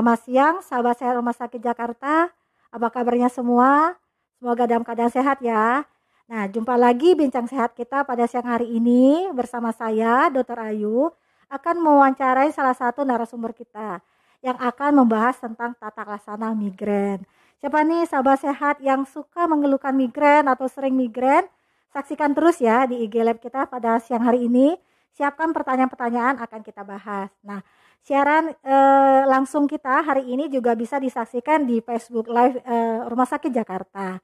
Selamat siang, sahabat sehat Rumah Sakit Jakarta. Apa kabarnya semua? Semoga dalam keadaan sehat ya. Nah, jumpa lagi bincang sehat kita pada siang hari ini bersama saya, Dr. Ayu, akan mewawancarai salah satu narasumber kita yang akan membahas tentang tata laksana migrain. Siapa nih sahabat sehat yang suka mengeluhkan migrain atau sering migrain? Saksikan terus ya di IG Lab kita pada siang hari ini. Siapkan pertanyaan-pertanyaan akan kita bahas. Nah, siaran eh, langsung kita hari ini juga bisa disaksikan di Facebook Live eh, Rumah Sakit Jakarta.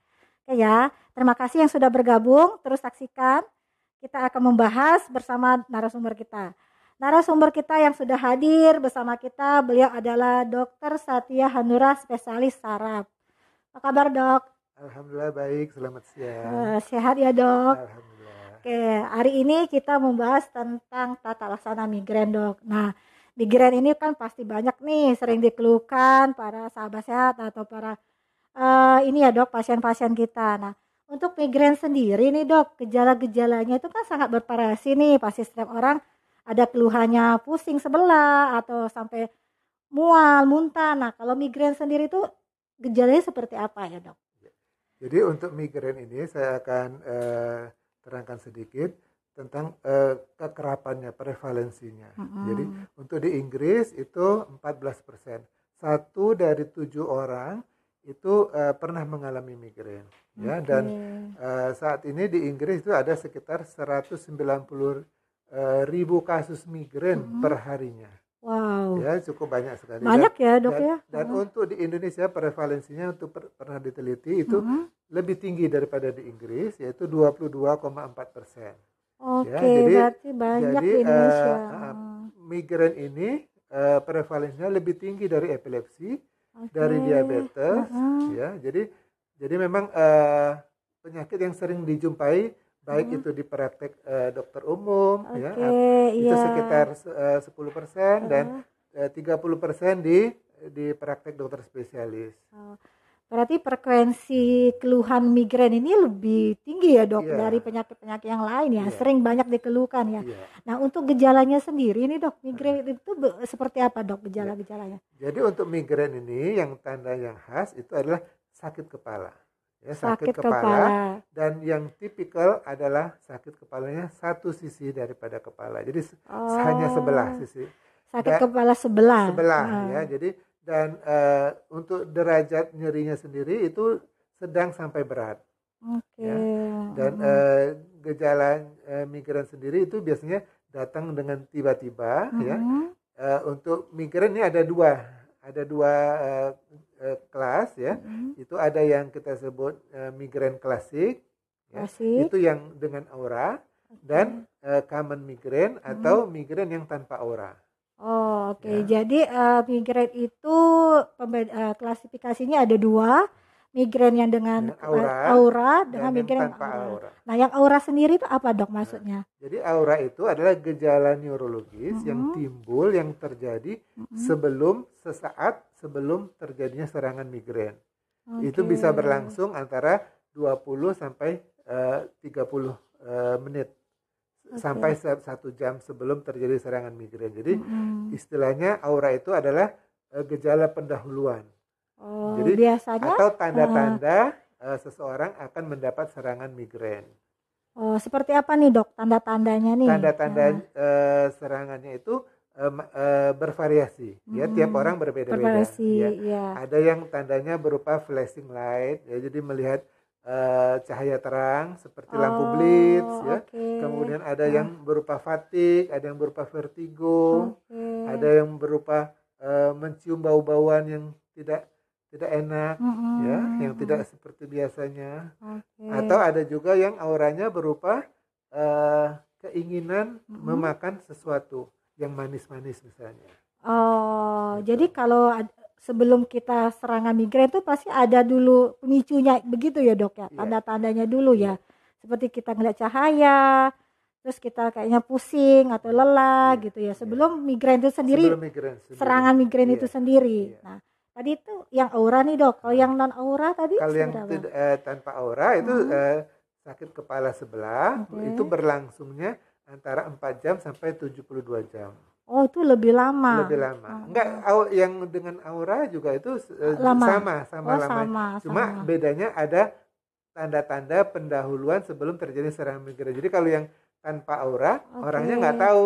Oke ya, terima kasih yang sudah bergabung. Terus saksikan. Kita akan membahas bersama narasumber kita. Narasumber kita yang sudah hadir bersama kita, beliau adalah Dr. Satya Hanura, spesialis saraf. Apa kabar dok? Alhamdulillah baik, selamat siang. Uh, sehat ya dok? Alhamdulillah. Oke, hari ini kita membahas tentang tata laksana migrain dok. Nah, migrain ini kan pasti banyak nih, sering dikeluhkan para sahabat sehat atau para uh, ini ya dok pasien-pasien kita. Nah untuk migrain sendiri nih dok gejala-gejalanya itu kan sangat bervariasi nih pasti setiap orang ada keluhannya pusing sebelah atau sampai mual, muntah. Nah kalau migrain sendiri itu gejalanya seperti apa ya dok? Jadi untuk migrain ini saya akan uh, terangkan sedikit tentang uh, kekerapannya, prevalensinya. Mm -hmm. Jadi untuk di Inggris itu 14 persen. Satu dari tujuh orang itu uh, pernah mengalami migrain ya dan uh, saat ini di Inggris itu ada sekitar 190 uh, ribu kasus migrain mm -hmm. per harinya. Wow. Ya cukup banyak sekali. Banyak dan, ya dok dan, ya. Dan uh. untuk di Indonesia prevalensinya untuk per, pernah diteliti itu -hmm. lebih tinggi daripada di Inggris yaitu 22,4 persen. Oke, okay, ya, jadi, berarti banyak jadi, di Indonesia. Uh, uh, migrain ini uh, prevalensinya lebih tinggi dari epilepsi okay. dari diabetes uh -huh. ya jadi jadi memang uh, penyakit yang sering dijumpai baik uh-huh. itu di praktek uh, dokter umum okay, ya itu yeah. sekitar uh, 10% uh-huh. dan uh, 30% di di praktek dokter spesialis. Oh. Berarti frekuensi keluhan migrain ini lebih tinggi ya dok yeah. dari penyakit-penyakit yang lain ya, yeah. sering banyak dikeluhkan ya. Yeah. Nah untuk gejalanya sendiri ini dok, migrain itu seperti apa dok gejala-gejalanya? Jadi untuk migrain ini yang tanda yang khas itu adalah sakit kepala. Ya, sakit, sakit kepala, kepala dan yang tipikal adalah sakit kepalanya satu sisi daripada kepala. Jadi oh. hanya sebelah sisi. Sakit dan, kepala sebelah. Sebelah hmm. ya. Jadi dan uh, untuk derajat nyerinya sendiri itu sedang sampai berat. Okay. Ya. Dan uh, gejala uh, migrain sendiri itu biasanya datang dengan tiba-tiba uh-huh. ya. Uh, untuk migrain ini ada dua, ada dua uh, uh, kelas ya. Uh-huh. Itu ada yang kita sebut uh, migrain klasik, ya. itu yang dengan aura okay. dan uh, common migrain uh-huh. atau migrain yang tanpa aura. Oh, oke. Okay. Ya. Jadi uh, migrain itu uh, klasifikasinya ada dua, migrain yang dengan aura, aura dengan migrain tanpa aura. aura. Nah, yang aura sendiri itu apa, Dok, maksudnya? Nah, jadi aura itu adalah gejala neurologis mm -hmm. yang timbul yang terjadi mm -hmm. sebelum sesaat sebelum terjadinya serangan migrain. Okay. Itu bisa berlangsung antara 20 sampai uh, 30 uh, menit okay. sampai satu jam sebelum terjadi serangan migrain. Jadi mm-hmm. istilahnya aura itu adalah uh, gejala pendahuluan. Oh, Jadi biasanya atau tanda-tanda uh, uh, seseorang akan mendapat serangan migrain. Oh, seperti apa nih dok tanda-tandanya nih? Tanda-tanda uh. uh, serangannya itu uh, uh, bervariasi. Hmm. Ya, tiap orang berbeda-beda. Ya. ya. Ada yang tandanya berupa flashing light, ya jadi melihat uh, cahaya terang seperti oh, lampu blitz ya. Okay. Kemudian ada hmm. yang berupa fatik, ada yang berupa vertigo, okay. ada yang berupa uh, mencium bau-bauan yang tidak tidak enak mm-hmm. ya, yang tidak seperti biasanya. Okay. Atau ada juga yang auranya berupa uh, keinginan mm-hmm. memakan sesuatu yang manis-manis misalnya. Oh, gitu. jadi kalau sebelum kita serangan migrain itu pasti ada dulu pemicunya begitu ya dok ya iya. tanda-tandanya dulu ya iya. seperti kita ngeliat cahaya terus kita kayaknya pusing atau lelah yeah. gitu ya sebelum yeah. migrain itu sendiri migrain sendiri. serangan migrain yeah. itu sendiri yeah. nah tadi itu yang aura nih dok kalau yang non aura tadi kalau yang tidak, eh, tanpa aura itu hmm. eh, sakit kepala sebelah okay. itu berlangsungnya antara 4 jam sampai 72 jam Oh, itu lebih lama. Lebih lama. Oh. Enggak, yang dengan aura juga itu uh, lama. sama, sama oh, lama. Sama, Cuma sama. bedanya ada tanda-tanda pendahuluan sebelum terjadi serangan migrain. Jadi kalau yang tanpa aura, okay. orangnya nggak tahu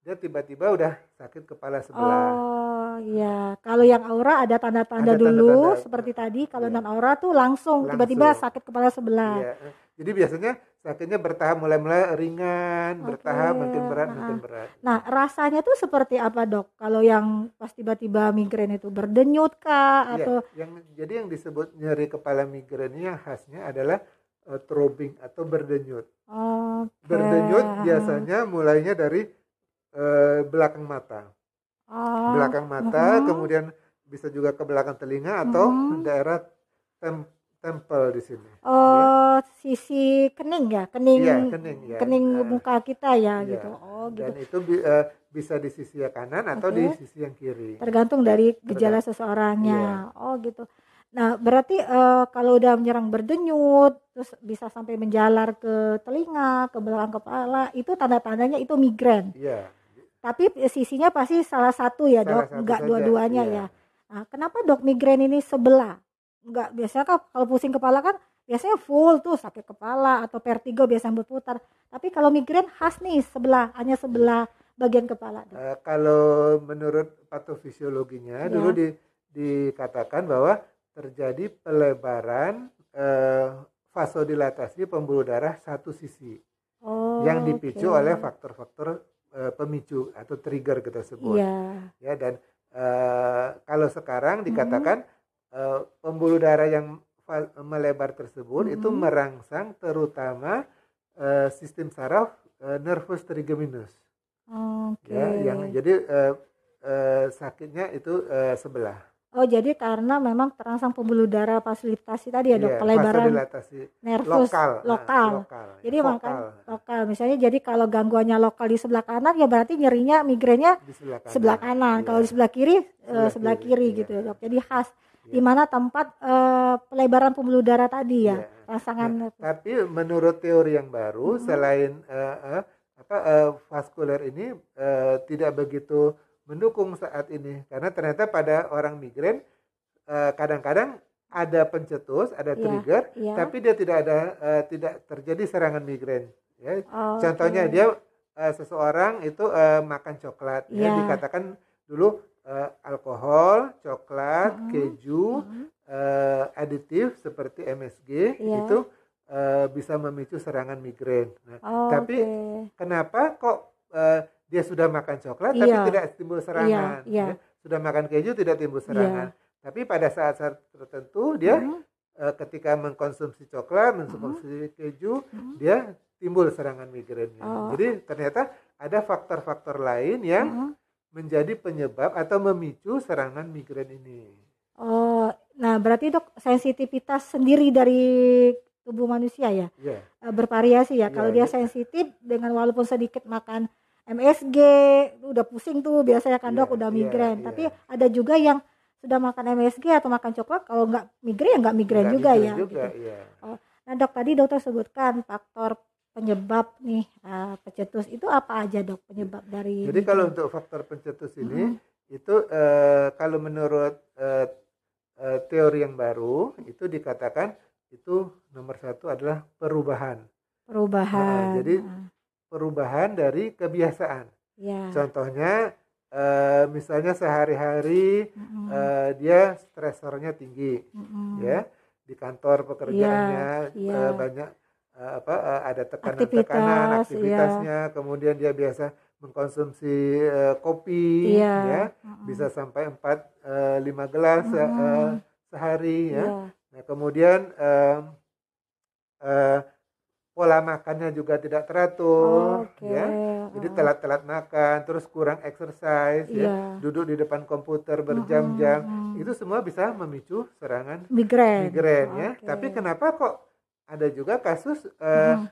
dia tiba-tiba udah sakit kepala sebelah. Oh iya, kalau yang aura ada tanda-tanda dulu tanda -tanda. seperti tadi. Kalau iya. non aura tuh langsung tiba-tiba sakit kepala sebelah. Iya. Jadi biasanya sakitnya bertahap mulai-mulai ringan, okay. bertahap makin berat, nah. makin berat. Nah, rasanya tuh seperti apa, Dok? Kalau yang pas tiba-tiba migrain itu berdenyut kah iya, atau yang jadi yang disebut nyeri kepala migrain yang khasnya adalah uh, throbbing atau berdenyut. Okay. Berdenyut biasanya mulainya dari uh, belakang mata. Oh. Belakang mata, uh -huh. kemudian bisa juga ke belakang telinga atau uh -huh. daerah tem tempel di sini. Oh, ya. sisi kening ya, kening, ya, kening, ya. kening nah, muka kita ya, ya, gitu. Oh, gitu. Dan itu uh, bisa di sisi yang kanan atau okay. di sisi yang kiri. Tergantung dari gejala Tergantung. seseorangnya. Ya. Oh, gitu. Nah, berarti uh, kalau udah menyerang berdenyut, terus bisa sampai menjalar ke telinga, ke belakang kepala, itu tanda-tandanya itu migrain. Iya. Tapi sisinya pasti salah satu ya, salah Dok, enggak dua-duanya ya. ya. Nah, kenapa Dok migrain ini sebelah? Nggak biasanya kan kalau pusing kepala kan biasanya full tuh sakit kepala atau vertigo biasanya berputar. Tapi kalau migrain khas nih sebelah hanya sebelah bagian kepala uh, kalau menurut patofisiologinya ya. dulu di, dikatakan bahwa terjadi pelebaran uh, vasodilatasi pembuluh darah satu sisi oh, yang dipicu okay. oleh faktor-faktor uh, pemicu atau trigger kita sebut ya, ya dan uh, kalau sekarang dikatakan hmm uh, pembuluh darah yang melebar tersebut mm -hmm. itu merangsang terutama uh, sistem saraf uh, nervus trigeminus. Okay. Ya, yang jadi uh, uh, sakitnya itu uh, sebelah. Oh jadi karena memang terangsang pembuluh darah fasilitasi tadi ya dok yeah, pelebaran nervus lokal, lokal. Nah, lokal jadi ya, makan lokal misalnya jadi kalau gangguannya lokal di sebelah kanan ya berarti nyerinya migrainnya di sebelah kanan, sebelah kanan. Yeah. kalau di sebelah kiri sebelah, sebelah kiri, kiri yeah. gitu ya dok jadi khas yeah. di mana tempat uh, pelebaran pembuluh darah tadi ya, yeah. rangsangan. Nah, tapi menurut teori yang baru hmm. selain uh, uh, apa uh, vaskuler ini uh, tidak begitu mendukung saat ini karena ternyata pada orang migrain kadang-kadang uh, ada pencetus, ada yeah. trigger, yeah. tapi dia tidak ada uh, tidak terjadi serangan migrain. Ya. Oh, Contohnya okay. dia uh, seseorang itu uh, makan coklat, ya iya. dikatakan dulu uh, alkohol, coklat, uh-huh. keju, uh-huh. uh, aditif seperti MSG yeah. itu uh, bisa memicu serangan migrain. Nah, oh, tapi okay. kenapa kok uh, dia sudah makan coklat yeah. tapi iya. tidak timbul serangan? Yeah, yeah. Ya? Sudah makan keju tidak timbul serangan. Yeah. Tapi pada saat-saat tertentu dia uh-huh. uh, ketika mengkonsumsi coklat, mengkonsumsi uh-huh. keju, uh-huh. dia timbul serangan migrainnya. Oh. Jadi ternyata ada faktor-faktor lain yang uh-huh menjadi penyebab atau memicu serangan migrain ini. Oh, nah berarti dok sensitivitas sendiri dari tubuh manusia ya, yeah. Iya. bervariasi ya. Yeah, Kalau dia yeah. sensitif dengan walaupun sedikit makan MSG udah pusing tuh biasanya kan dok yeah, udah iya, migrain. Yeah, Tapi yeah. ada juga yang sudah makan MSG atau makan coklat kalau nggak migrain ya nggak migrain juga ya. Juga, gitu. yeah. oh, nah dok tadi dokter sebutkan faktor penyebab nih uh, pencetus itu apa aja dok penyebab dari jadi kalau untuk faktor pencetus ini hmm. itu uh, kalau menurut uh, uh, teori yang baru itu dikatakan itu nomor satu adalah perubahan perubahan nah, jadi perubahan dari kebiasaan ya. contohnya uh, misalnya sehari-hari hmm. uh, dia stresornya tinggi hmm. ya di kantor pekerjaannya ya, ya. Uh, banyak uh, apa uh, ada tekanan-tekanan aktivitasnya, iya. kemudian dia biasa mengkonsumsi uh, kopi iya. ya, uh-uh. bisa sampai 4 uh, 5 gelas uh-uh. uh, sehari ya. Iya. Nah, kemudian uh, uh, pola makannya juga tidak teratur okay. ya. Jadi telat-telat makan, terus kurang exercise ya, iya. duduk di depan komputer berjam-jam. Uh-huh. Itu semua bisa memicu serangan migrain. Migrain ya. Tapi kenapa kok ada juga kasus uh, hmm.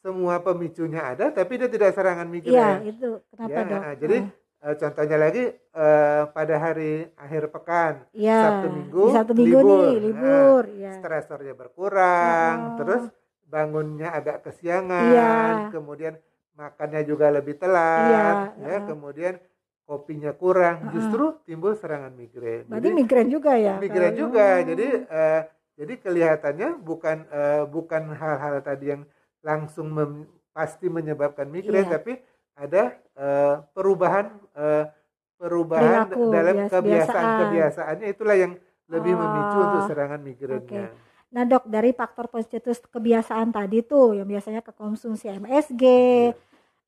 semua pemicunya ada tapi dia tidak serangan migrain. Iya, itu kenapa ya, dok? Nah, jadi hmm. uh, contohnya lagi uh, pada hari akhir pekan, ya, Sabtu Minggu, Sabtu Minggu libur, nih, libur, nah, ya. stresornya berkurang, oh. terus bangunnya agak kesiangan, ya. kemudian makannya juga lebih telat, ya, ya. kemudian kopinya kurang, uh -uh. justru timbul serangan migrain. Berarti jadi, migrain juga ya? Migrain juga. Jadi uh, jadi kelihatannya bukan uh, bukan hal-hal tadi yang langsung mem, pasti menyebabkan migrain, iya. tapi ada uh, perubahan uh, perubahan Perilaku, dalam kebiasaan-kebiasaannya itulah yang lebih oh, memicu untuk serangan migrainnya. Okay. Nah dok dari faktor pencetus kebiasaan tadi tuh yang biasanya kekonsumsi MSG,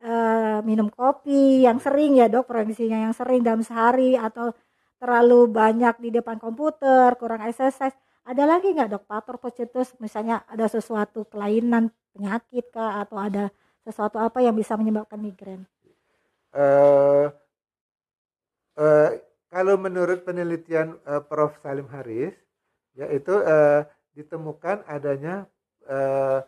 uh, minum kopi yang sering ya dok produksinya yang sering dalam sehari atau terlalu banyak di depan komputer, kurang exercise. Ada lagi nggak dok faktor pencetus misalnya ada sesuatu kelainan penyakit kah atau ada sesuatu apa yang bisa menyebabkan migrain? Uh, uh, kalau menurut penelitian uh, Prof Salim Haris, yaitu uh, ditemukan adanya uh,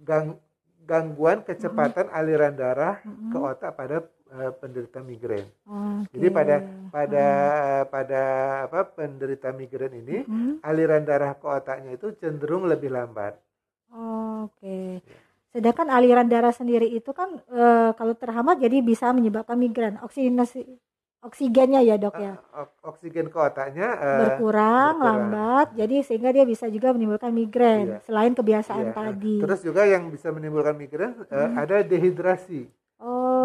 gang, gangguan kecepatan mm -hmm. aliran darah mm -hmm. ke otak pada uh, penderita migrain. Okay. Jadi pada pada mm. pada apa penderita migrain ini mm -hmm. aliran darah ke otaknya itu cenderung lebih lambat. Oh, Oke. Okay. Sedangkan aliran darah sendiri itu kan e, kalau terhambat jadi bisa menyebabkan migrain. Oksigenasi oksigennya ya dok ya oksigen ke otaknya uh, berkurang, berkurang lambat jadi sehingga dia bisa juga menimbulkan migrain iya. selain kebiasaan iya. tadi terus juga yang bisa menimbulkan migrain uh, hmm. ada dehidrasi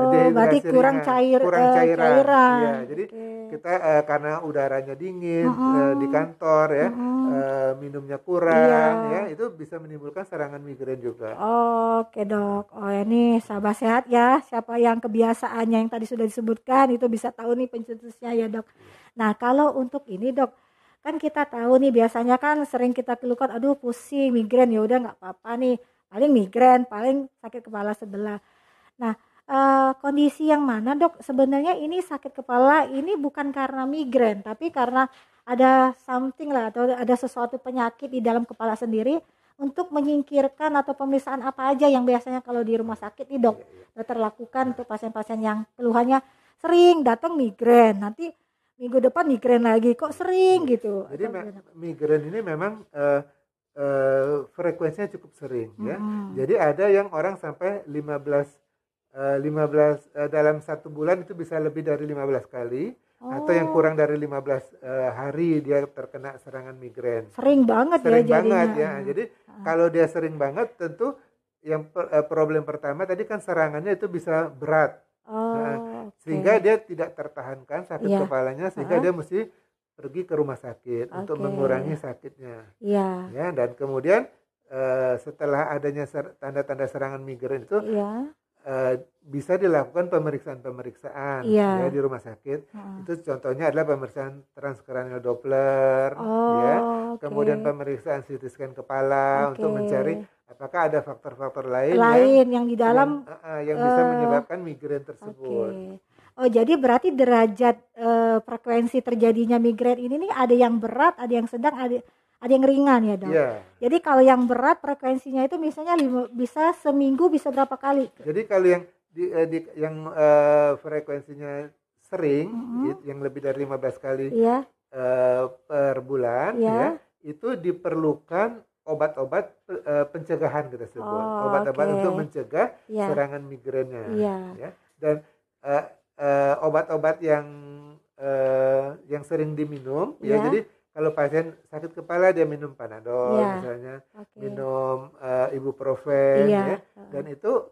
Oh, berarti kurang cair kurang uh, cairan. cairan. Iya, jadi okay. kita uh, karena udaranya dingin uh -huh. uh, di kantor ya, uh -huh. uh, minumnya kurang iya. ya, itu bisa menimbulkan serangan migrain juga. Oh, Oke, okay, Dok. Oh, ini sahabat sehat ya. Siapa yang kebiasaannya yang tadi sudah disebutkan itu bisa tahu nih pencetusnya ya, Dok. Nah, kalau untuk ini, Dok, kan kita tahu nih biasanya kan sering kita keluhkan aduh pusing, migrain ya udah nggak apa-apa nih. Paling migrain, paling sakit kepala sebelah. Nah, uh, kondisi yang mana dok? Sebenarnya ini sakit kepala ini bukan karena migrain tapi karena ada something lah atau ada sesuatu penyakit di dalam kepala sendiri untuk menyingkirkan atau pemeriksaan apa aja yang biasanya kalau di rumah sakit nih dok. Dokter lakukan untuk pasien-pasien yang keluhannya sering datang migrain. Nanti minggu depan migrain lagi kok sering gitu? Jadi migrain ini memang uh, uh, frekuensinya cukup sering ya. Hmm. jadi ada yang orang sampai 15 15 uh, uh, dalam satu bulan itu bisa lebih dari 15 kali oh. atau yang oh. kurang dari 15 uh, hari dia terkena serangan migrain. Sering banget ya sering ya banget ya. Jadi uh. kalau dia sering banget tentu yang uh, problem pertama tadi kan serangannya itu bisa berat. Oh, nah, okay. sehingga dia tidak tertahankan sakit yeah. kepalanya sehingga uh dia mesti pergi ke rumah sakit okay. untuk mengurangi sakitnya. Iya. Yeah. Ya, dan kemudian uh, setelah adanya tanda-tanda ser serangan migrain itu yeah Uh, bisa dilakukan pemeriksaan-pemeriksaan yeah. ya di rumah sakit. Hmm. Itu contohnya adalah pemeriksaan transkranial Doppler oh, ya. Kemudian pemeriksaan CT scan kepala okay. untuk mencari apakah ada faktor-faktor lain, lain yang, yang di dalam yang, uh, yang bisa uh, menyebabkan migrain tersebut. Okay. Oh, jadi berarti derajat uh, frekuensi terjadinya migrain ini nih ada yang berat, ada yang sedang, ada ada yang ringan ya dok. Yeah. Jadi kalau yang berat frekuensinya itu misalnya lima, bisa seminggu bisa berapa kali? Jadi kalau yang di, eh, di yang uh, frekuensinya sering, mm -hmm. yang lebih dari 15 kali yeah. Iya. uh, per bulan, yeah. ya itu diperlukan obat-obat uh, pencegahan kita sebut, oh, obat-obat okay. untuk mencegah yeah. serangan migrainnya, yeah. ya. Dan uh, uh, obat-obat yang uh, yang sering diminum, yeah. ya jadi kalau pasien sakit kepala dia minum panadol yeah. misalnya okay. minum uh, ibuprofen yeah. ya dan itu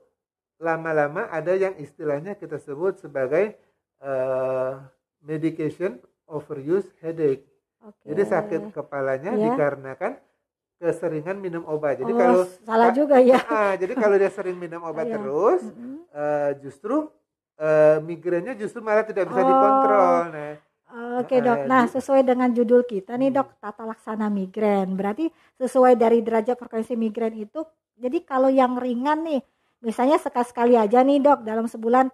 lama-lama ada yang istilahnya kita sebut sebagai uh, medication overuse headache okay. jadi sakit kepalanya yeah. dikarenakan keseringan minum obat jadi oh, kalau salah juga ya uh, jadi kalau dia sering minum obat yeah. terus mm -hmm. uh, justru uh, migrainnya justru malah tidak bisa oh. dikontrol nah Oke dok, nah sesuai dengan judul kita nih dok, tata laksana migrain. Berarti sesuai dari derajat frekuensi migrain itu, jadi kalau yang ringan nih, misalnya sekali-sekali aja nih dok, dalam sebulan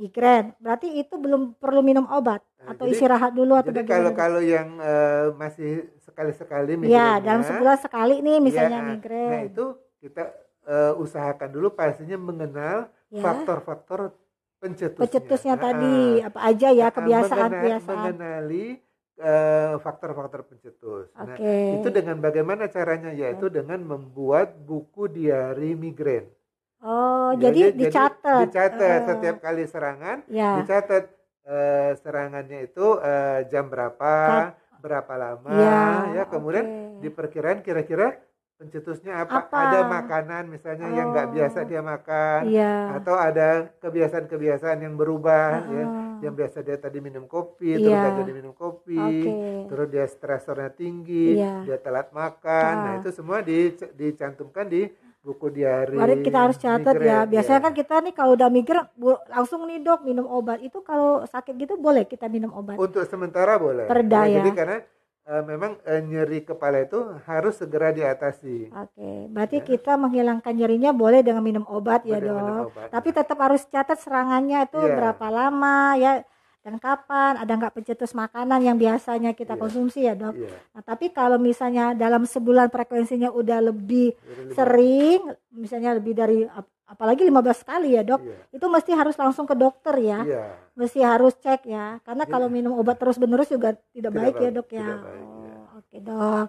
migrain, berarti itu belum perlu minum obat nah, atau jadi, istirahat dulu atau jadi kalau kalau yang uh, masih sekali-sekali migrain. Ya, dalam sebulan sekali nih misalnya ya, migrain. Nah itu kita uh, usahakan dulu pastinya mengenal ya. Pencetusnya. Pencetusnya tadi apa aja ya kebiasaan-kebiasaan. Mengenali uh, faktor-faktor pencetus. Okay. Nah, itu dengan bagaimana caranya? Yaitu okay. dengan membuat buku diari migrain. Oh, ya, jadi, jadi dicatat. Dicatat uh. setiap kali serangan, ya. dicatat uh, serangannya itu uh, jam berapa, Kat. berapa lama, ya, ya kemudian okay. diperkirakan kira-kira pencetusnya apa? apa? Ada makanan misalnya oh. yang nggak biasa dia makan, yeah. atau ada kebiasaan-kebiasaan yang berubah, uh. ya, yang biasa dia tadi minum kopi, yeah. terus dia jadi minum kopi, okay. terus dia stresornya tinggi, yeah. dia telat makan, nah itu semua di, dicantumkan di buku diari. Mari kita harus catat ya. Biasanya ya. kan kita nih kalau udah migren langsung nih dok minum obat. Itu kalau sakit gitu boleh kita minum obat. Untuk sementara boleh. Perda ya. Jadi karena uh, memang uh, nyeri kepala itu harus segera diatasi. Oke, okay. berarti ya. kita menghilangkan nyerinya boleh dengan minum obat boleh ya dok. Obat, Tapi ya. tetap harus catat serangannya itu ya. berapa lama ya dan kapan ada nggak pencetus makanan yang biasanya kita yeah. konsumsi ya dok. Yeah. Nah tapi kalau misalnya dalam sebulan frekuensinya udah lebih sering, misalnya lebih dari apalagi 15 kali ya dok, yeah. itu mesti harus langsung ke dokter ya, yeah. mesti harus cek ya, karena yeah. kalau minum obat terus menerus juga tidak, tidak baik, baik ya dok ya. Baik, oh, ya. Oke dok.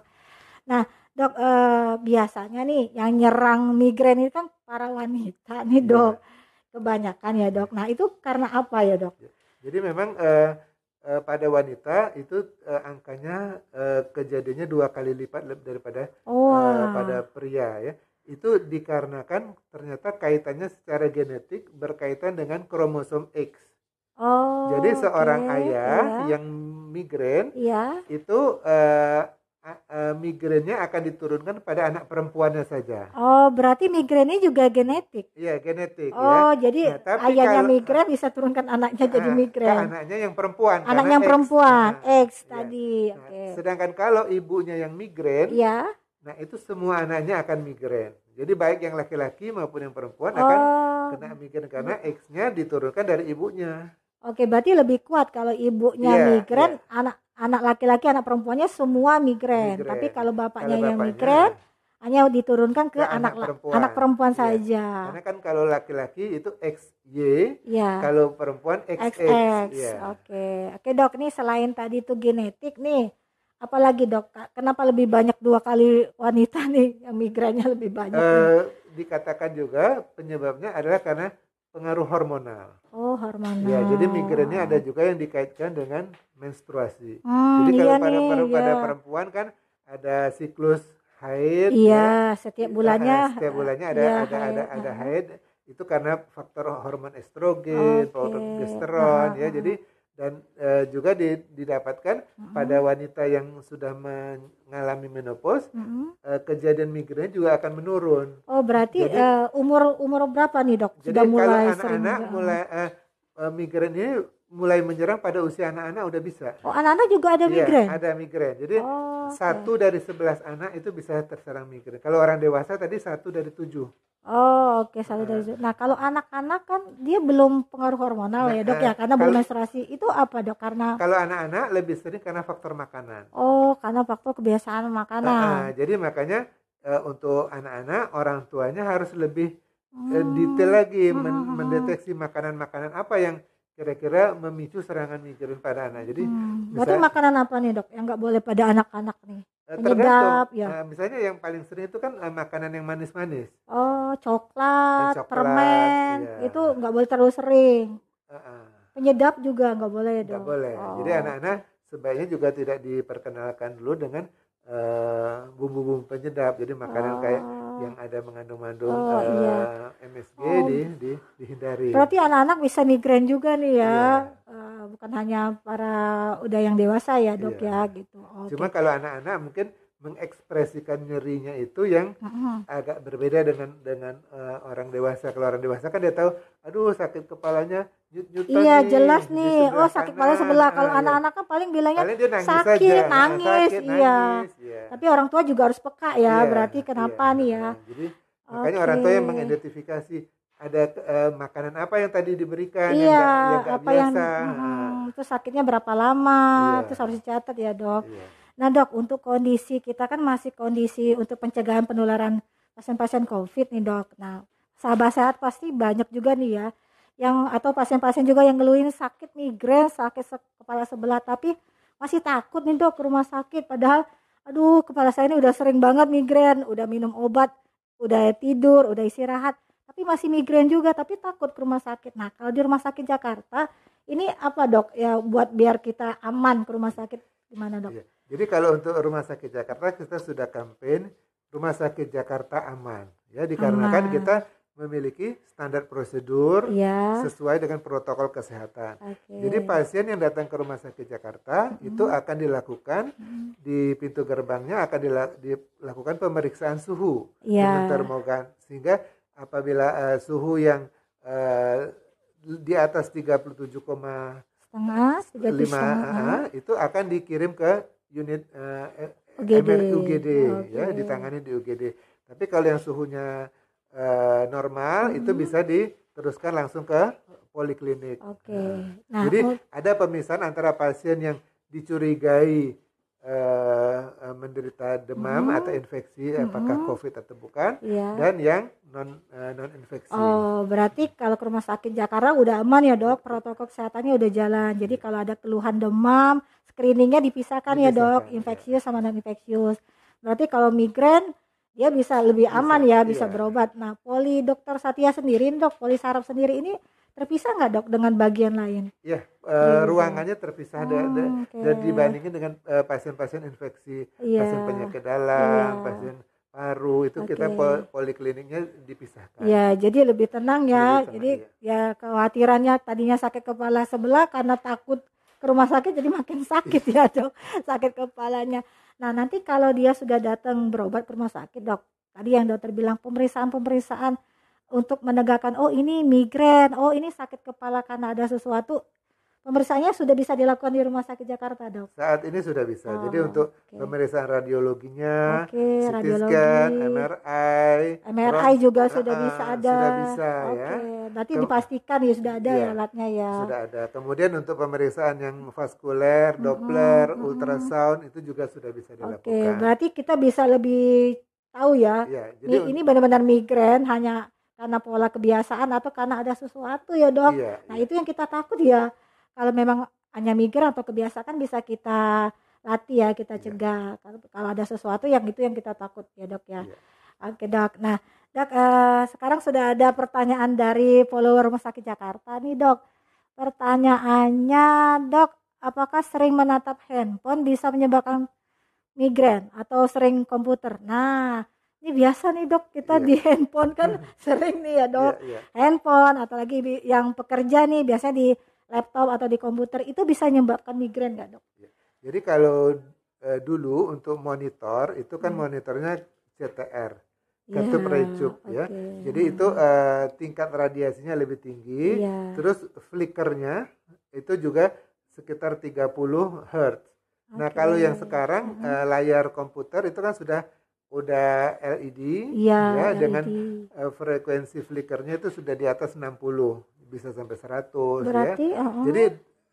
Nah dok eh, biasanya nih yang nyerang migrain itu kan para wanita nih iya. dok, yeah. kebanyakan ya dok. Nah itu karena apa ya dok? Yeah jadi memang uh, uh, pada wanita itu uh, angkanya uh, kejadiannya dua kali lipat daripada oh. pada pria ya. Itu dikarenakan ternyata kaitannya secara genetik berkaitan dengan kromosom X. Oh. Jadi seorang okay. ayah yeah. yang migrain yeah. itu uh, uh, migrennya akan diturunkan pada anak perempuannya saja. Oh, berarti migrennya juga genetik? Iya, genetik. Ya. Oh, ya. jadi nah, ayahnya kalau, migren bisa turunkan anaknya uh, jadi migren. Anaknya yang perempuan. Anak yang X. perempuan, nah, X ya. tadi. Nah, okay. Sedangkan kalau ibunya yang migren, ya. nah itu semua anaknya akan migren. Jadi baik yang laki-laki maupun yang perempuan oh. akan kena migren karena X-nya diturunkan dari ibunya. Oke, berarti lebih kuat kalau ibunya yeah, migren, yeah. anak anak laki-laki anak perempuannya semua migren, migren. tapi kalau bapaknya, kalau yang migren hanya diturunkan ke anak anak perempuan, anak perempuan ya. saja. Karena kan kalau laki-laki itu XY, ya. kalau perempuan XX. XX. Ya. Oke, oke dok. Nih selain tadi itu genetik nih, apalagi dok? Kenapa lebih banyak dua kali wanita nih yang migrennya lebih banyak? Uh, dikatakan juga penyebabnya adalah karena pengaruh hormonal. Oh, hormonal. Ya, jadi migrennya ada juga yang dikaitkan dengan menstruasi. Hmm, jadi kalau iya pada, pada, iya. pada perempuan kan ada siklus haid. Iya, ya. setiap bulannya. setiap bulannya ada iya, ada haid. ada ada haid. Itu karena faktor hormon estrogen, okay. progesteron ya. Jadi dan e, juga di, didapatkan mm-hmm. pada wanita yang sudah mengalami menopause mm-hmm. e, kejadian migrain juga akan menurun. Oh berarti jadi, e, umur umur berapa nih dok? Jadi sudah mulai kalau anak-anak mulai e, e, migrain ini mulai menyerang pada usia anak-anak udah bisa. Oh anak-anak juga ada iya, migrain? ada migrain. Jadi oh, satu dari sebelas anak itu bisa terserang migrain. Kalau orang dewasa tadi satu dari tujuh. Oh oke okay, satu dari nah. nah kalau anak-anak kan dia belum pengaruh hormonal nah, ya dok ya karena belum menstruasi itu apa dok karena kalau anak-anak lebih sering karena faktor makanan oh karena faktor kebiasaan makanan nah, jadi makanya uh, untuk anak-anak orang tuanya harus lebih hmm. uh, detail lagi hmm. men mendeteksi makanan-makanan apa yang kira-kira memicu serangan migrain pada anak jadi hmm. berarti makanan apa nih dok yang nggak boleh pada anak-anak nih Eh, tergantung. Ya. Uh, misalnya yang paling sering itu kan uh, makanan yang manis-manis. Oh, coklat, coklat permen, iya. itu nggak boleh terlalu sering. Uh -uh. Penyedap juga nggak boleh dong. Nggak boleh. Oh. Jadi anak-anak sebaiknya juga tidak diperkenalkan dulu dengan bumbu-bumbu uh, penyedap. Jadi makanan oh. kayak yang ada mengandung-mandung oh, uh, iya. MSG oh. di, di dihindari. Berarti anak-anak bisa migrain juga nih ya. Iya. Uh, bukan hanya para udah yang dewasa ya dok iya. ya gitu. Okay. Cuma kalau anak-anak mungkin mengekspresikan nyerinya itu yang uh-huh. agak berbeda dengan dengan uh, orang dewasa. Kalau orang dewasa kan dia tahu, aduh sakit kepalanya nyut nyut Iya nih, jelas nih, oh sakit kepala sebelah. Kalau ah, anak-anak kan paling bilangnya paling nangis sakit, saja. nangis, sakit, iya. Nangis, iya. Tapi orang tua juga harus peka ya, iya, berarti kenapa iya. nih ya? Jadi makanya okay. orang tua yang mengidentifikasi ada uh, makanan apa yang tadi diberikan iya, yang gak, yang gak apa biasa. Yang, hmm, itu sakitnya berapa lama iya. terus harus dicatat ya dok iya. Nah dok untuk kondisi kita kan masih kondisi untuk pencegahan penularan pasien-pasien covid nih dok nah sahabat sehat pasti banyak juga nih ya yang atau pasien-pasien juga yang ngeluhin sakit migrain sakit se kepala sebelah tapi masih takut nih dok ke rumah sakit padahal aduh kepala saya ini udah sering banget migrain udah minum obat udah tidur udah istirahat tapi masih migrain juga tapi takut ke rumah sakit nah kalau di rumah sakit Jakarta Ini apa dok ya buat biar kita aman ke rumah sakit gimana dok? Iya. Jadi kalau untuk rumah sakit Jakarta kita sudah kampanye rumah sakit Jakarta aman ya dikarenakan aman. kita memiliki standar prosedur ya. sesuai dengan protokol kesehatan. Okay. Jadi pasien yang datang ke rumah sakit Jakarta hmm. itu akan dilakukan hmm. di pintu gerbangnya akan dilakukan pemeriksaan suhu ya. dengan termogan sehingga apabila uh, suhu yang uh, di atas 37, setengah, uh, itu akan dikirim ke unit uh, UGD, UGD okay. ya ditangani di UGD. Tapi kalau yang suhunya uh, normal hmm. itu bisa diteruskan langsung ke poliklinik. Oke. Okay. Nah, jadi oh. ada pemisahan antara pasien yang dicurigai uh, menderita demam hmm. atau infeksi hmm. apakah COVID atau bukan yeah. dan yang non uh, non infeksi. Oh, berarti kalau ke rumah sakit Jakarta udah aman ya, Dok? Protokol kesehatannya udah jalan. Jadi kalau ada keluhan demam, screeningnya dipisahkan, ya, dipisahkan ya, Dok, infeksius ya. sama non infeksius. Berarti kalau migrain dia bisa lebih aman bisa, ya bisa iya. berobat. Nah, poli dokter Satya sendiri dok, poli saraf sendiri ini terpisah nggak dok dengan bagian lain? Iya, uh, ruangannya terpisah oh, dan, okay. dan dibandingin dengan eh, pasien-pasien infeksi, yeah. pasien penyakit dalam, yeah. pasien paru itu okay. kita polikliniknya dipisahkan. Ya, jadi lebih tenang ya. Lebih tenang, jadi ya. ya kekhawatirannya tadinya sakit kepala sebelah karena takut ke rumah sakit jadi makin sakit ya dok, sakit kepalanya. Nah, nanti kalau dia sudah datang berobat ke rumah sakit, dok, tadi yang dokter bilang pemeriksaan-pemeriksaan untuk menegakkan, oh ini migrain, oh ini sakit kepala karena ada sesuatu, Pemeriksaannya sudah bisa dilakukan di Rumah Sakit Jakarta, Dok? Saat ini sudah bisa. Oh, Jadi untuk okay. pemeriksaan radiologinya, okay, CT radiologi. scan, MRI, MRI juga sudah bisa ada. Sudah bisa okay. ya. Berarti Kem dipastikan ya sudah ada ya, alatnya ya. Sudah ada. Kemudian untuk pemeriksaan yang vaskuler, Doppler, mm -hmm. ultrasound itu juga sudah bisa dilakukan. Oke, okay, berarti kita bisa lebih tahu ya. ya jadi ini, ini benar-benar migrain hanya karena pola kebiasaan atau karena ada sesuatu ya, Dok. Iya, nah, iya. itu yang kita takut ya kalau memang hanya migran atau kebiasaan bisa kita latih ya kita iya. cegah yeah. kalau ada sesuatu yang itu yang kita takut ya dok ya yeah. oke dok nah dok uh, sekarang sudah ada pertanyaan dari follower rumah sakit Jakarta nih dok pertanyaannya dok apakah sering menatap handphone bisa menyebabkan migrain atau sering komputer nah ini biasa nih dok kita yeah. di handphone kan sering nih ya dok yeah, yeah. handphone atau lagi yang pekerja nih biasanya di laptop atau di komputer itu bisa menyebabkan migrain nggak dok? Ya. Jadi kalau e, dulu untuk monitor itu kan hmm. monitornya CTR, kartu yeah, okay. ya. Jadi itu e, tingkat radiasinya lebih tinggi, yeah. terus flickernya itu juga sekitar 30 Hz. Okay. Nah kalau yang sekarang uh -huh. e, layar komputer itu kan sudah udah LED yeah, ya LED. dengan uh, frekuensi flickernya itu sudah di atas 60 bisa sampai 100 Berarti, ya. Uh -huh. Jadi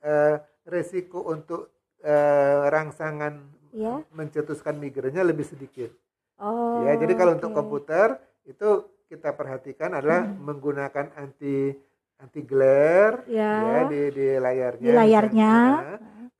uh, resiko untuk uh, rangsangan yeah. mencetuskan migrainnya lebih sedikit. Oh. Ya, jadi kalau okay. untuk komputer itu kita perhatikan adalah hmm. menggunakan anti anti glare yeah. ya di di layarnya. Di layarnya.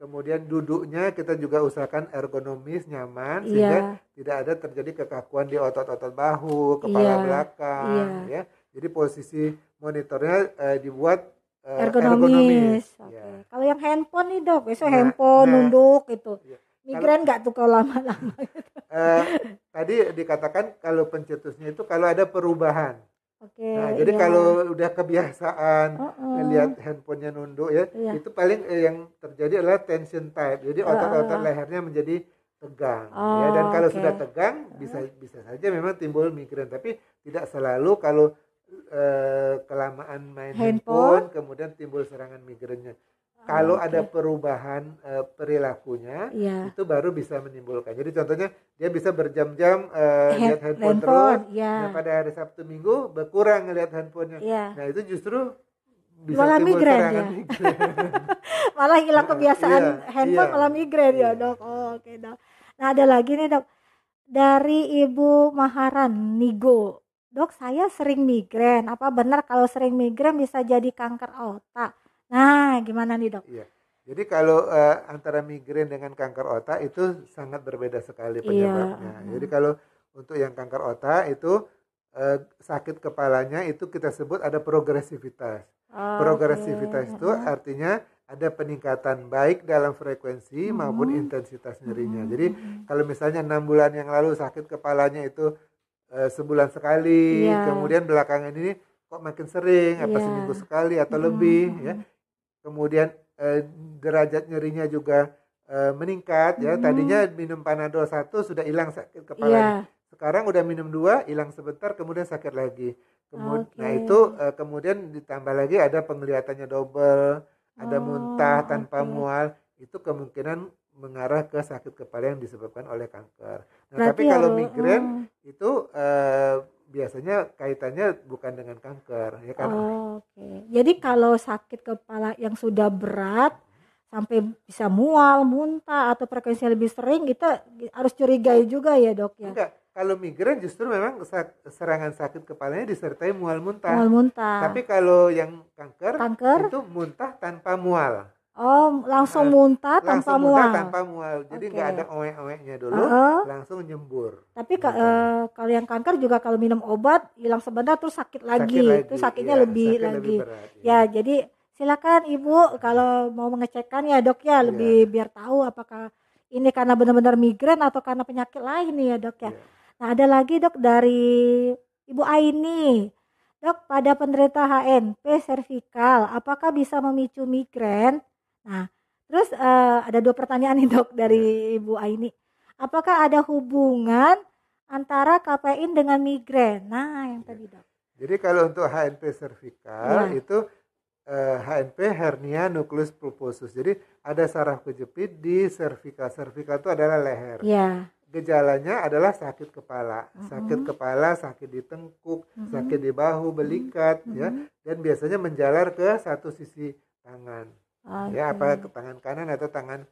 Kemudian duduknya kita juga usahakan ergonomis, nyaman sehingga yeah. tidak ada terjadi kekakuan di otot-otot bahu, kepala yeah. belakang yeah. ya. Jadi posisi monitornya uh, dibuat uh, ergonomis. ergonomis. Okay. Ya. Kalau yang handphone nih dok, besok nah, handphone nah, nunduk itu. Ya. Migrain nggak tuh kalau lama-lama? Gitu. Uh, tadi dikatakan kalau pencetusnya itu kalau ada perubahan. Oke. Okay, nah, jadi iya. kalau udah kebiasaan uh -uh. lihat handphonenya nunduk ya, iya. itu paling eh, yang terjadi adalah tension type. Jadi otot-otot uh -uh. lehernya menjadi tegang oh, ya dan kalau okay. sudah tegang bisa bisa saja memang timbul migrain tapi tidak selalu kalau eh, kelamaan main handphone. handphone kemudian timbul serangan migrainnya. Oh, Kalau okay. ada perubahan eh, perilakunya yeah. itu baru bisa menimbulkan. Jadi contohnya dia bisa berjam-jam Hand, lihat handphone, handphone terus. Yeah. Nah, pada hari Sabtu Minggu berkurang ngelihat handphonenya. Yeah. Nah itu justru bisa malah migrain ya. malah hilang kebiasaan yeah, handphone yeah. malah migrain yeah. ya dok. Oh, Oke okay, dok. Nah ada lagi nih dok dari Ibu Maharan Nigo dok saya sering migrain apa benar kalau sering migrain bisa jadi kanker otak nah gimana nih dok iya. jadi kalau uh, antara migrain dengan kanker otak itu sangat berbeda sekali iya. penyebabnya iya. jadi kalau untuk yang kanker otak itu uh, sakit kepalanya itu kita sebut ada progresivitas Oh, Progresivitas okay. itu artinya ada peningkatan baik dalam frekuensi hmm. maupun intensitas nyerinya. Hmm. Jadi kalau misalnya enam bulan yang lalu sakit kepalanya itu uh, sebulan sekali, yeah. kemudian belakangan ini kok makin sering, yeah. apa iya. seminggu sekali atau hmm. lebih, ya. Kemudian uh, derajat nyerinya juga uh, meningkat, ya. hmm. ya. Tadinya minum panadol satu sudah hilang sakit kepalanya. Yeah. Sekarang udah minum dua, hilang sebentar, kemudian sakit lagi. Kemudian, okay. Nah itu uh, kemudian ditambah lagi ada penglihatannya double ada oh, muntah tanpa okay. mual itu kemungkinan mengarah ke sakit kepala yang disebabkan oleh kanker. Nah, Berarti tapi kalau migrain oh. itu uh, biasanya kaitannya bukan dengan kanker, ya kan? Oh, Oke. Okay. Jadi kalau sakit kepala yang sudah berat sampai bisa mual, muntah atau frekuensi lebih sering, kita harus curigai juga ya dok ya? Enggak, kalau migrain justru memang serangan sakit kepalanya disertai mual muntah. Mual muntah. Tapi kalau yang kanker, kanker? itu muntah tanpa mual. Oh, langsung nah, muntah tanpa langsung mual. tanpa mual. Jadi nggak okay. ada oek-oeknya dulu, uh -huh. langsung nyembur. Tapi gitu. uh, kalau yang kanker juga kalau minum obat hilang sebentar terus sakit lagi. Sakit lagi. Itu sakitnya ya, lebih sakit lagi. Lebih berat, ya. ya, jadi silakan Ibu kalau mau mengecekkan ya, Dok ya, lebih ya. biar tahu apakah ini karena benar-benar migrain atau karena penyakit lain nih ya, Dok ya. ya. Nah, ada lagi dok dari Ibu Aini. Dok, pada penderita HNP servikal, apakah bisa memicu migrain? Nah, terus uh, ada dua pertanyaan nih dok dari Ibu Aini. Apakah ada hubungan antara kafein dengan migrain? Nah, yang tadi dok. Jadi kalau untuk HNP servikal ya. itu uh, eh, HNP hernia nukleus pulposus. Jadi ada saraf kejepit di servikal. Servikal itu adalah leher. Ya gejalanya adalah sakit kepala, mm-hmm. sakit kepala, sakit di tengkuk, mm-hmm. sakit di bahu, belikat, mm-hmm. ya, dan biasanya menjalar ke satu sisi tangan, okay. ya apa ke tangan kanan atau tangan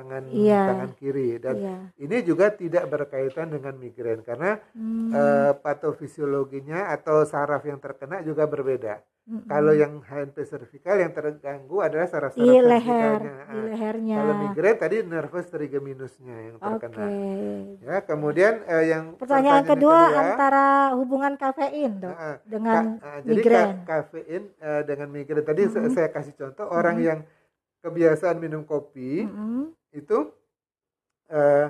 tangan yeah. tangan kiri, dan yeah. ini juga tidak berkaitan dengan migrain karena mm. uh, patofisiologinya atau saraf yang terkena juga berbeda. Mm-hmm. Kalau yang HNP cervical yang terganggu adalah saraf-saraf di leher, di ah, lehernya. Kalau migrain tadi nervus trigeminusnya yang terkena. Okay. Ya, kemudian eh, yang pertanyaan kedua, kedua antara hubungan kafein dok uh, dengan ka, uh, migrain. Jadi ka, kafein uh, dengan migrain tadi mm-hmm. saya kasih contoh mm-hmm. orang yang kebiasaan minum kopi mm-hmm. itu uh,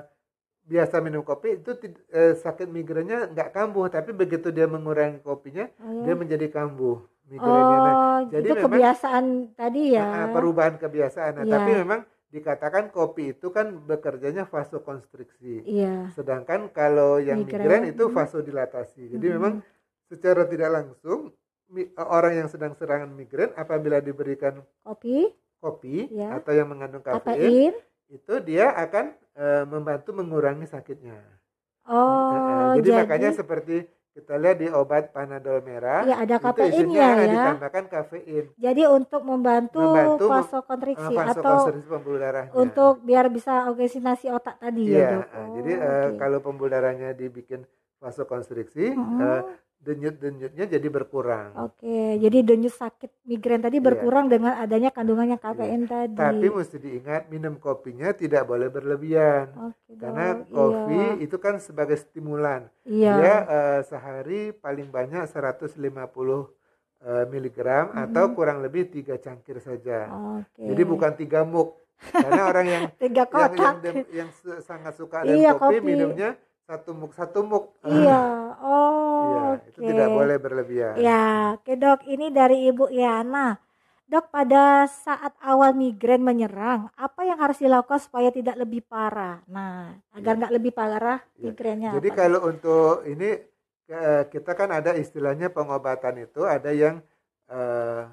biasa minum kopi itu uh, sakit migrainnya nggak kambuh tapi begitu dia mengurangi kopinya oh, dia menjadi kambuh migrainnya. Nah, oh, jadi itu memang, kebiasaan tadi ya. Nah, perubahan kebiasaan. Nah, ya. Tapi memang dikatakan kopi itu kan bekerjanya vasokonstriksi. Iya. Sedangkan kalau yang migrain, itu vasodilatasi. Jadi hmm. memang secara tidak langsung orang yang sedang serangan migrain apabila diberikan kopi, kopi ya. atau yang mengandung kafein, itu dia akan e, membantu mengurangi sakitnya. Oh, nah, jadi, jadi makanya seperti kita lihat di obat panadol merah ya ada kafeinnya ya ditambahkan kafein jadi untuk membantu, membantu vasokonstriksi uh, atau pembuluh darahnya. untuk biar bisa oksigenasi otak tadi ya, ya dok oh, jadi uh, okay. kalau pembuluh darahnya dibikin vasokonstriksi mm -hmm. uh, denyut-denyutnya jadi berkurang. Oke, jadi denyut sakit migrain tadi iya. berkurang yeah. dengan adanya kandungannya kafein yeah. tadi. Tapi mesti diingat minum kopinya tidak boleh berlebihan. Okay, Karena kopi iya. itu kan sebagai stimulan. Iya. Dia uh, sehari paling banyak 150 uh, miligram mm -hmm. atau kurang lebih tiga cangkir saja. Okay. Jadi bukan tiga muk. Karena orang yang tiga kotak. yang, yang, yang, yang sangat suka dengan iya, kopi, kopi minumnya satu muk satu muk. Iya. Oh. Iya, okay. itu tidak boleh berlebihan. Ya, oke dok. Ini dari Ibu Yana. Dok, pada saat awal migrain menyerang, apa yang harus dilakukan supaya tidak lebih parah? Nah, agar iya. nggak ya. lebih parah ya. migrainnya. Jadi apa? kalau untuk ini kita kan ada istilahnya pengobatan itu ada yang uh,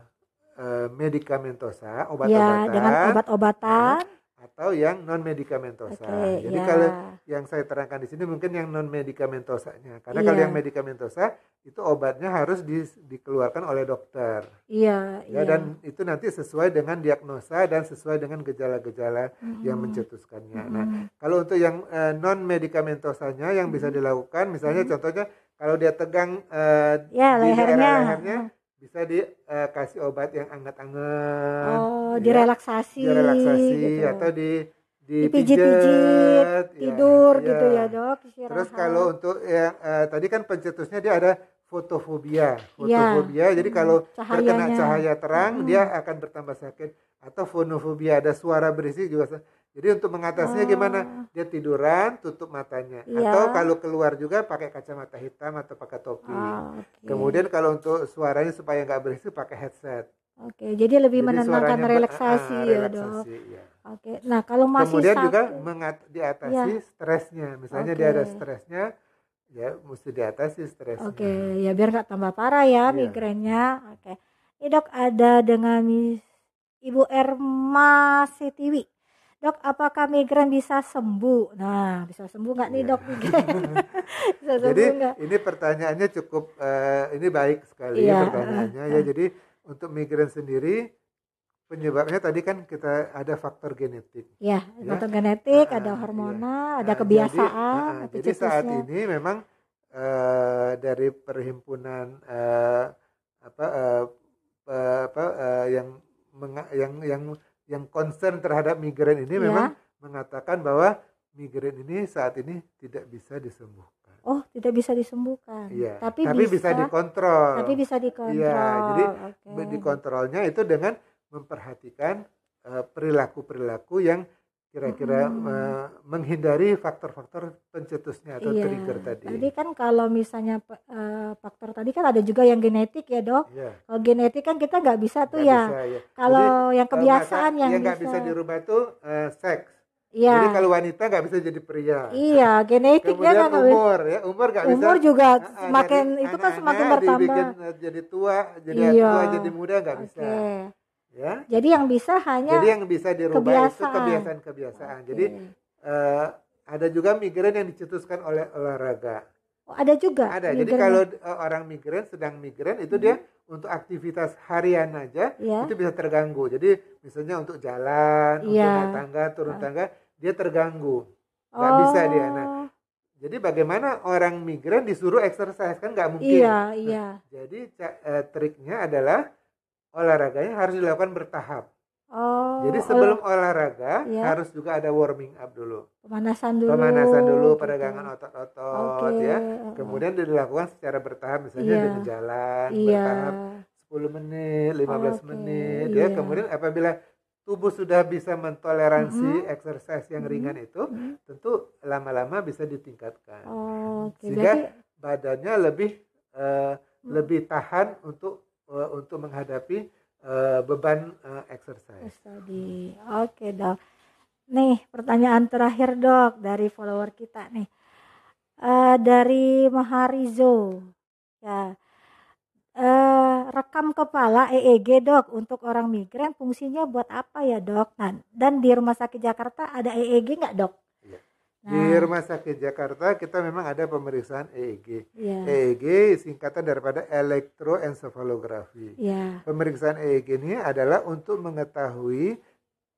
uh, medikamentosa, obat-obatan. Ya, dengan obat-obatan. Nah, atau yang non medikamentosa. Okay, Jadi yeah. kalau yang saya terangkan di sini mungkin yang non medikamentosanya. Karena yeah. kalau yang medikamentosa itu obatnya harus di, dikeluarkan oleh dokter. Iya. Yeah, ya yeah. dan itu nanti sesuai dengan diagnosa dan sesuai dengan gejala-gejala mm-hmm. yang mencetuskannya. Mm-hmm. Nah, kalau untuk yang uh, eh, non medikamentosanya yang mm-hmm. bisa dilakukan misalnya contohnya kalau dia tegang uh, yeah, di lehernya. daerah lehernya bisa dikasih uh, obat yang anget-anget oh ya, direlaksasi direlaksasi gitu. atau di dipijit-pijit ya, tidur ya. gitu ya dok istirahat. terus kalau untuk yang uh, tadi kan pencetusnya dia ada fotofobia. Fotofobia. Ya. Jadi kalau Cahayanya. terkena cahaya terang hmm. dia akan bertambah sakit. Atau fonofobia ada suara berisik juga. Jadi untuk mengatasinya oh. gimana? Dia tiduran, tutup matanya. Ya. Atau kalau keluar juga pakai kacamata hitam atau pakai topi. Oh, okay. Kemudian kalau untuk suaranya supaya nggak berisik pakai headset. Oke, jadi lebih jadi menenangkan relaksasi uh, ya dok. Ya. Oke, nah kalau masih kemudian sakit, juga mengat diatasi ya. stresnya. Misalnya okay. dia ada stresnya, ya mesti diatasi stresnya. Oke, ya biar nggak tambah parah ya, ya. migrennya. Oke, ini dok ada dengan Ibu Erma Setiwi. Dok, apakah migren bisa sembuh? Nah, bisa sembuh nggak nih ya. dok bisa sembuh Jadi gak? ini pertanyaannya cukup, uh, ini baik sekali ya, pertanyaannya uh, uh. ya. Jadi untuk migrain sendiri penyebabnya tadi kan kita ada faktor genetik. Ya, ya. faktor genetik, nah, ada hormonal, ya. ada kebiasaan. Jadi, nah, jadi saat ini memang uh, dari perhimpunan uh, apa uh, uh, apa uh, yang menga, yang yang yang concern terhadap migrain ini ya. memang mengatakan bahwa migrain ini saat ini tidak bisa disembuhkan oh tidak bisa disembuhkan. Iya. Tapi, tapi bisa, bisa dikontrol. Tapi bisa dikontrol. Iya. Jadi okay. dikontrolnya itu dengan memperhatikan uh, perilaku-perilaku yang kira-kira hmm. uh, menghindari faktor-faktor pencetusnya atau iya. trigger tadi. Jadi kan kalau misalnya uh, faktor tadi kan ada juga yang genetik ya dok. Iya. Kalau genetik kan kita nggak bisa tuh gak ya. Bisa, ya. Kalau Jadi, yang kebiasaan yang, nggak bisa. bisa dirubah tuh uh, seks Iya. Jadi kalau wanita nggak bisa jadi pria. Iya, genetik Kemudian ya umur ya, umur nggak bisa. Umur juga nah, semakin jadi, itu kan semakin bertambah. Dibikin eh, jadi tua, jadi iya. tua, jadi muda nggak bisa. Ya. Jadi yang bisa hanya Jadi yang bisa dirubah kebiasaan. itu kebiasaan-kebiasaan. Okay. Jadi uh, ada juga migrain yang dicetuskan oleh olahraga. Oh, ada juga. Ada. Migrain. Jadi kalau uh, orang migrain sedang migrain itu hmm. dia untuk aktivitas harian aja yeah. itu bisa terganggu. Jadi misalnya untuk jalan, yeah. untuk naik tangga, turun uh. tangga, dia terganggu, nggak oh. bisa dia. Nah, jadi bagaimana orang migran disuruh exercise kan nggak mungkin. Iya, nah, iya. Jadi uh, triknya adalah olahraganya harus dilakukan bertahap. Oh, Jadi sebelum olah, olahraga iya. harus juga ada warming up dulu. Pemanasan dulu. Pemanasan dulu, gitu. peregangan otot-otot okay. ya. Kemudian dilakukan secara bertahap misalnya iya. dengan jalan iya. bertahap 10 menit, 15 okay. menit ya. iya. ya. Kemudian apabila tubuh sudah bisa mentoleransi mm -hmm. exercise yang mm -hmm. ringan itu, mm -hmm. tentu lama-lama bisa ditingkatkan. Oh, okay. Sehingga Berarti... badannya lebih uh, lebih tahan untuk uh, untuk menghadapi uh, beban uh, exercise. Oke okay, dok. Nih pertanyaan terakhir dok dari follower kita nih uh, dari Maharizo. Ya, uh, rekam kepala EEG dok untuk orang migran fungsinya buat apa ya dok? Nah, dan di rumah sakit Jakarta ada EEG nggak dok? Di nah. Rumah Sakit Jakarta kita memang ada pemeriksaan EEG. Yeah. EEG singkatan daripada elektroencephalografi. Yeah. Pemeriksaan EEG ini adalah untuk mengetahui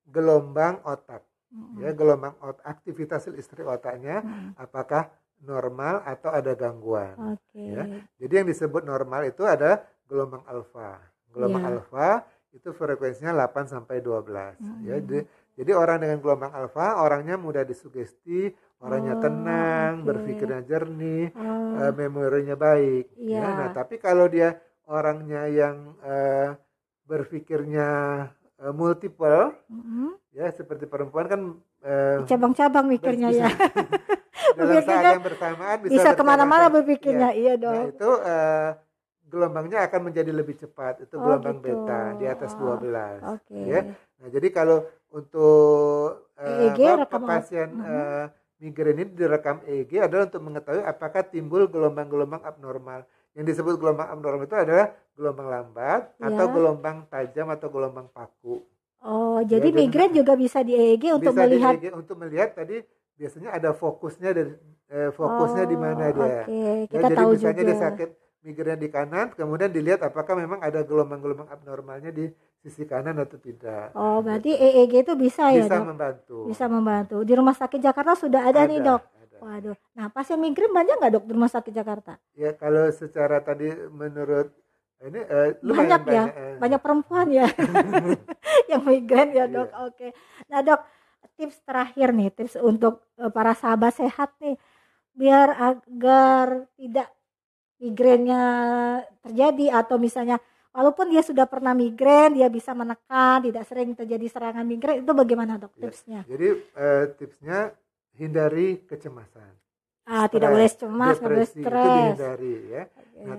gelombang otak. Mm-hmm. Ya, gelombang otak, aktivitas listrik otaknya mm-hmm. apakah normal atau ada gangguan. Okay. Ya. Jadi yang disebut normal itu ada gelombang alfa. Gelombang yeah. alfa itu frekuensinya 8 sampai 12 mm-hmm. ya. Jadi jadi orang dengan gelombang alfa orangnya mudah disugesti, orangnya oh, tenang, okay. berpikirnya jernih, oh. uh, memorinya baik. Yeah. Ya. Nah, tapi kalau dia orangnya yang uh, berpikirnya uh, multiple, mm -hmm. ya seperti perempuan kan cabang-cabang uh, mikirnya ya. dalam saat yang bersamaan bisa, bisa ke mana-mana berpikirnya, ya. iya dong. Nah, itu uh, gelombangnya akan menjadi lebih cepat. Itu oh, gelombang gitu. beta di atas 12. Okay. Ya. Nah, jadi kalau untuk uh, apa, pasien uh, migrain ini direkam EEG adalah untuk mengetahui apakah timbul gelombang-gelombang abnormal. Yang disebut gelombang abnormal itu adalah gelombang lambat ya. atau gelombang tajam atau gelombang paku. Oh, jadi ya, migrain juga bisa di EEG untuk bisa melihat di EEG untuk melihat tadi biasanya ada fokusnya dari eh, fokusnya oh, di mana dia. Okay. Ya, Kita ya, tahu jadi misalnya juga. dia sakit migrain di kanan, kemudian dilihat apakah memang ada gelombang-gelombang abnormalnya di sisi kanan atau tidak. Oh, berarti EEG itu bisa, bisa ya, Dok? membantu. Bisa membantu. Di Rumah Sakit Jakarta sudah ada, ada nih, Dok. Ada. Waduh. Nah, pasien migrain banyak nggak, Dok, di Rumah Sakit Jakarta? Ya, kalau secara tadi menurut ini uh, banyak, banyak ya, eh. banyak perempuan ya yang migrain ya, Dok. Yeah. Oke. Nah, Dok, tips terakhir nih, tips untuk uh, para sahabat sehat nih biar agar tidak migrainnya terjadi atau misalnya walaupun dia sudah pernah migrain dia bisa menekan tidak sering terjadi serangan migrain itu bagaimana dok ya, tipsnya jadi uh, tipsnya hindari kecemasan ah tidak boleh cemas tidak boleh stres itu dihindari ya okay. nah,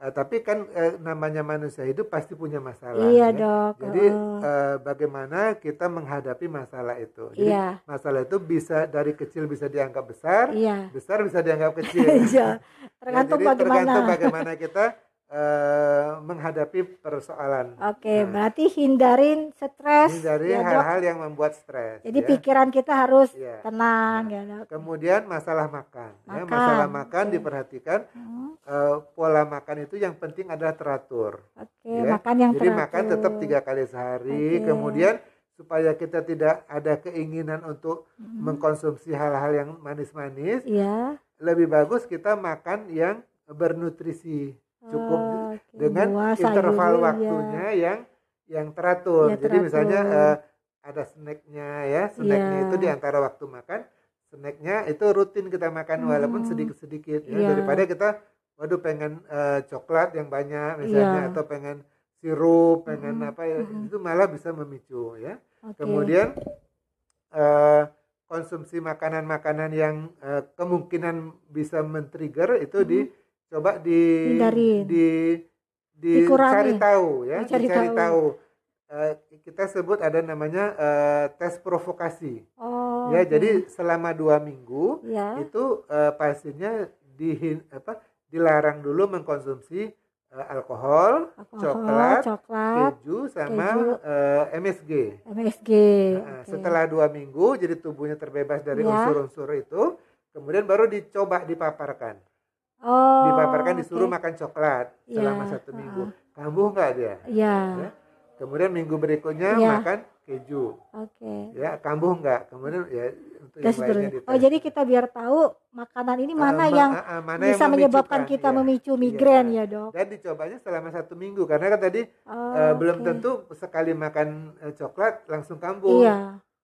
Uh, tapi kan uh, namanya manusia hidup pasti punya masalah. Iya ya. dok. Jadi uh, bagaimana kita menghadapi masalah itu? Jadi iya. masalah itu bisa dari kecil bisa dianggap besar, iya. besar bisa dianggap kecil. iya. Tergantung ya, jadi bagaimana. Tergantung bagaimana kita uh, menghadapi persoalan. Oke, okay, nah, berarti hindarin stres. Hindari ya, hal-hal yang membuat stres. Jadi ya. pikiran kita harus ya. tenang nah, ya dok. Kemudian masalah makan. Ya, makan. Ya, masalah makan okay. diperhatikan. Hmm. Uh, pola makan itu yang penting adalah teratur. Oke, okay, ya. makan yang Jadi teratur. makan tetap tiga kali sehari. Okay. Kemudian supaya kita tidak ada keinginan untuk hmm. mengkonsumsi hal-hal yang manis-manis. Iya. Lebih bagus kita makan yang bernutrisi cukup oh, okay. dengan Buah, interval sayur, waktunya ya. yang yang teratur. Ya, Jadi misalnya uh, ada snacknya ya, snacknya ya. itu di antara waktu makan, snacknya itu rutin kita makan hmm. walaupun sedikit-sedikit ya. ya daripada kita waduh pengen uh, coklat yang banyak misalnya ya. atau pengen sirup, pengen hmm. apa ya, hmm. itu malah bisa memicu ya. Okay. Kemudian uh, konsumsi makanan-makanan yang uh, kemungkinan bisa men-trigger itu hmm. di coba di Hindarin. di di cari tahu ya, cari dicari tahu. tahu. Uh, kita sebut ada namanya uh, tes provokasi. Oh, ya, okay. jadi selama dua minggu ya. itu uh, pasiennya di apa dilarang dulu mengkonsumsi uh, alkohol, alkohol, coklat, coklat, keju sama keju. Uh, MSG. MSG. Nah, okay. Setelah dua minggu, jadi tubuhnya terbebas dari ya. unsur-unsur ya. itu, kemudian baru dicoba dipaparkan. Oh, dipaparkan disuruh okay. makan coklat yeah. selama satu minggu. Uh. Kambuh nggak dia? Iya. Ya. Kemudian minggu berikutnya yeah. makan keju. Oke. Okay. Ya, kambuh nggak? Kemudian ya untuk yang lainnya Oh, jadi kita biar tahu makanan ini mana uh, yang uh, mana bisa yang menyebabkan kita ya. memicu migrain ya, ya, Dok. Dan dicobanya selama satu minggu karena kan tadi oh, uh, okay. belum tentu sekali makan uh, coklat langsung kambuh. Iya.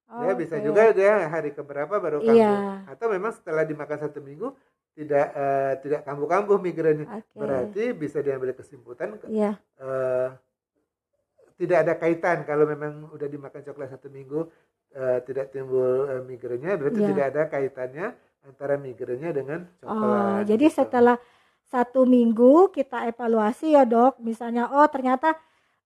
Oh, ya bisa okay. juga dia hari keberapa baru kambuh. Iya. Atau memang setelah dimakan satu minggu tidak uh, tidak kambuh-kambuh migrainnya. Okay. Berarti bisa diambil kesimpulan yeah. Iya. uh, tidak ada kaitan kalau memang udah dimakan coklat satu minggu uh, tidak timbul uh, migrainnya berarti yeah. tidak ada kaitannya antara migrainnya dengan coklat. Oh, jadi gitu. setelah satu minggu kita evaluasi ya dok, misalnya oh ternyata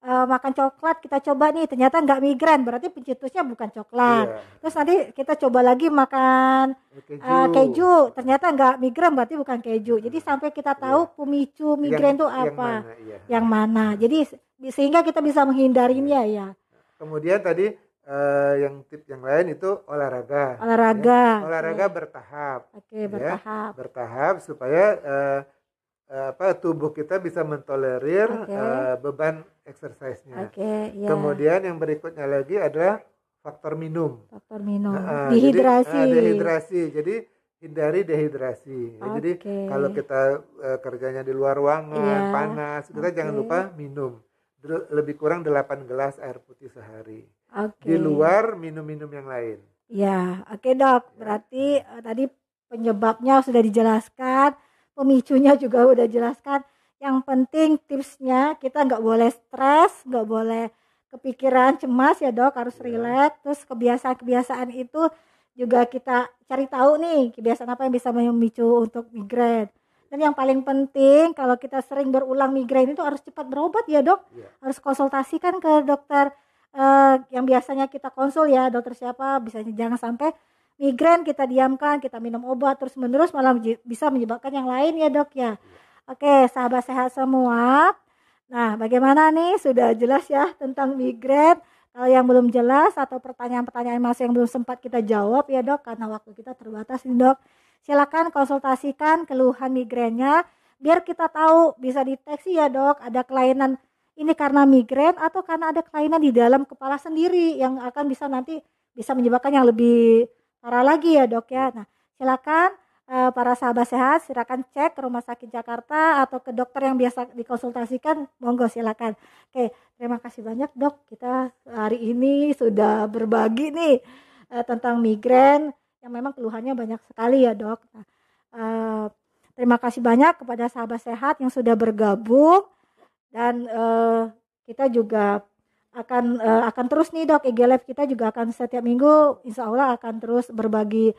uh, makan coklat kita coba nih. Ternyata nggak migrain berarti pencetusnya bukan coklat. Yeah. terus nanti kita coba lagi makan keju, uh, keju. ternyata nggak migrain berarti bukan keju. Jadi sampai kita tahu yeah. pemicu migrain itu apa. yang mana, iya. yang mana. Jadi sehingga kita bisa menghindarinya ya kemudian tadi uh, yang tip yang lain itu olahraga. Olahraga. Ya. olahraga okay. bertahap. Oke okay, bertahap. Ya. bertahap supaya uh, apa tubuh kita bisa mentolerir okay. uh, beban exercise-nya. Okay, yeah. Kemudian yang berikutnya lagi adalah faktor minum. Faktor minum. Uh, dehidrasi. Jadi, uh, dehidrasi. Jadi hindari dehidrasi. Okay. Jadi kalau kita uh, kerjanya di luar ruangan yeah. panas, kita okay. jangan lupa minum. Lebih kurang 8 gelas air putih sehari. Okay. Di luar minum-minum yang lain. Ya, oke okay, dok. Ya. Berarti uh, tadi penyebabnya sudah dijelaskan pemicunya juga udah jelaskan. Yang penting tipsnya kita nggak boleh stres nggak boleh kepikiran cemas ya dok. Harus iya. rileks terus kebiasaan-kebiasaan itu juga kita cari tahu nih kebiasaan apa yang bisa memicu untuk migrain. Dan yang paling penting kalau kita sering berulang migrain itu harus cepat berobat ya dok. Yeah. harus konsultasikan ke dokter uh, yang biasanya kita konsul ya dokter siapa bisa jangan sampai migrain kita diamkan, kita minum obat terus menerus malah bisa menyebabkan yang lain ya dok ya. Oke, sahabat sehat semua. Nah, bagaimana nih? Sudah jelas ya tentang migrain. Kalau yang belum jelas atau pertanyaan-pertanyaan masih yang belum sempat kita jawab ya dok, karena waktu kita terbatas nih dok. Silakan konsultasikan keluhan migrainnya biar kita tahu bisa deteksi ya dok ada kelainan ini karena migrain atau karena ada kelainan di dalam kepala sendiri yang akan bisa nanti bisa menyebabkan yang lebih parah lagi ya dok ya. Nah silakan uh, para sahabat sehat silakan cek ke rumah sakit Jakarta atau ke dokter yang biasa dikonsultasikan monggo silakan. Oke terima kasih banyak dok kita hari ini sudah berbagi nih uh, tentang migrain yang memang keluhannya banyak sekali ya dok. Nah, uh, Terima kasih banyak kepada sahabat sehat yang sudah bergabung dan uh, kita juga akan uh, akan terus nih dok IG Live kita juga akan setiap minggu insya Allah akan terus berbagi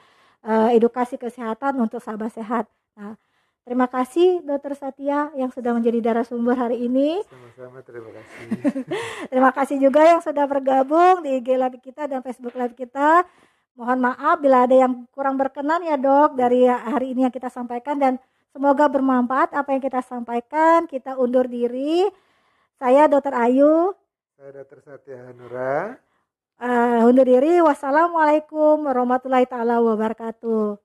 uh, edukasi kesehatan untuk sahabat sehat. Nah, terima kasih Dokter Satya yang sudah menjadi darah sumber hari ini. Sama-sama terima kasih. terima kasih juga yang sudah bergabung di IG Live kita dan Facebook Live kita. Mohon maaf bila ada yang kurang berkenan ya dok dari hari ini yang kita sampaikan dan semoga bermanfaat apa yang kita sampaikan. Kita undur diri. Saya Dokter Ayu saya Dr. Satya Hanura. Uh, undur diri. Wassalamualaikum warahmatullahi taala wabarakatuh.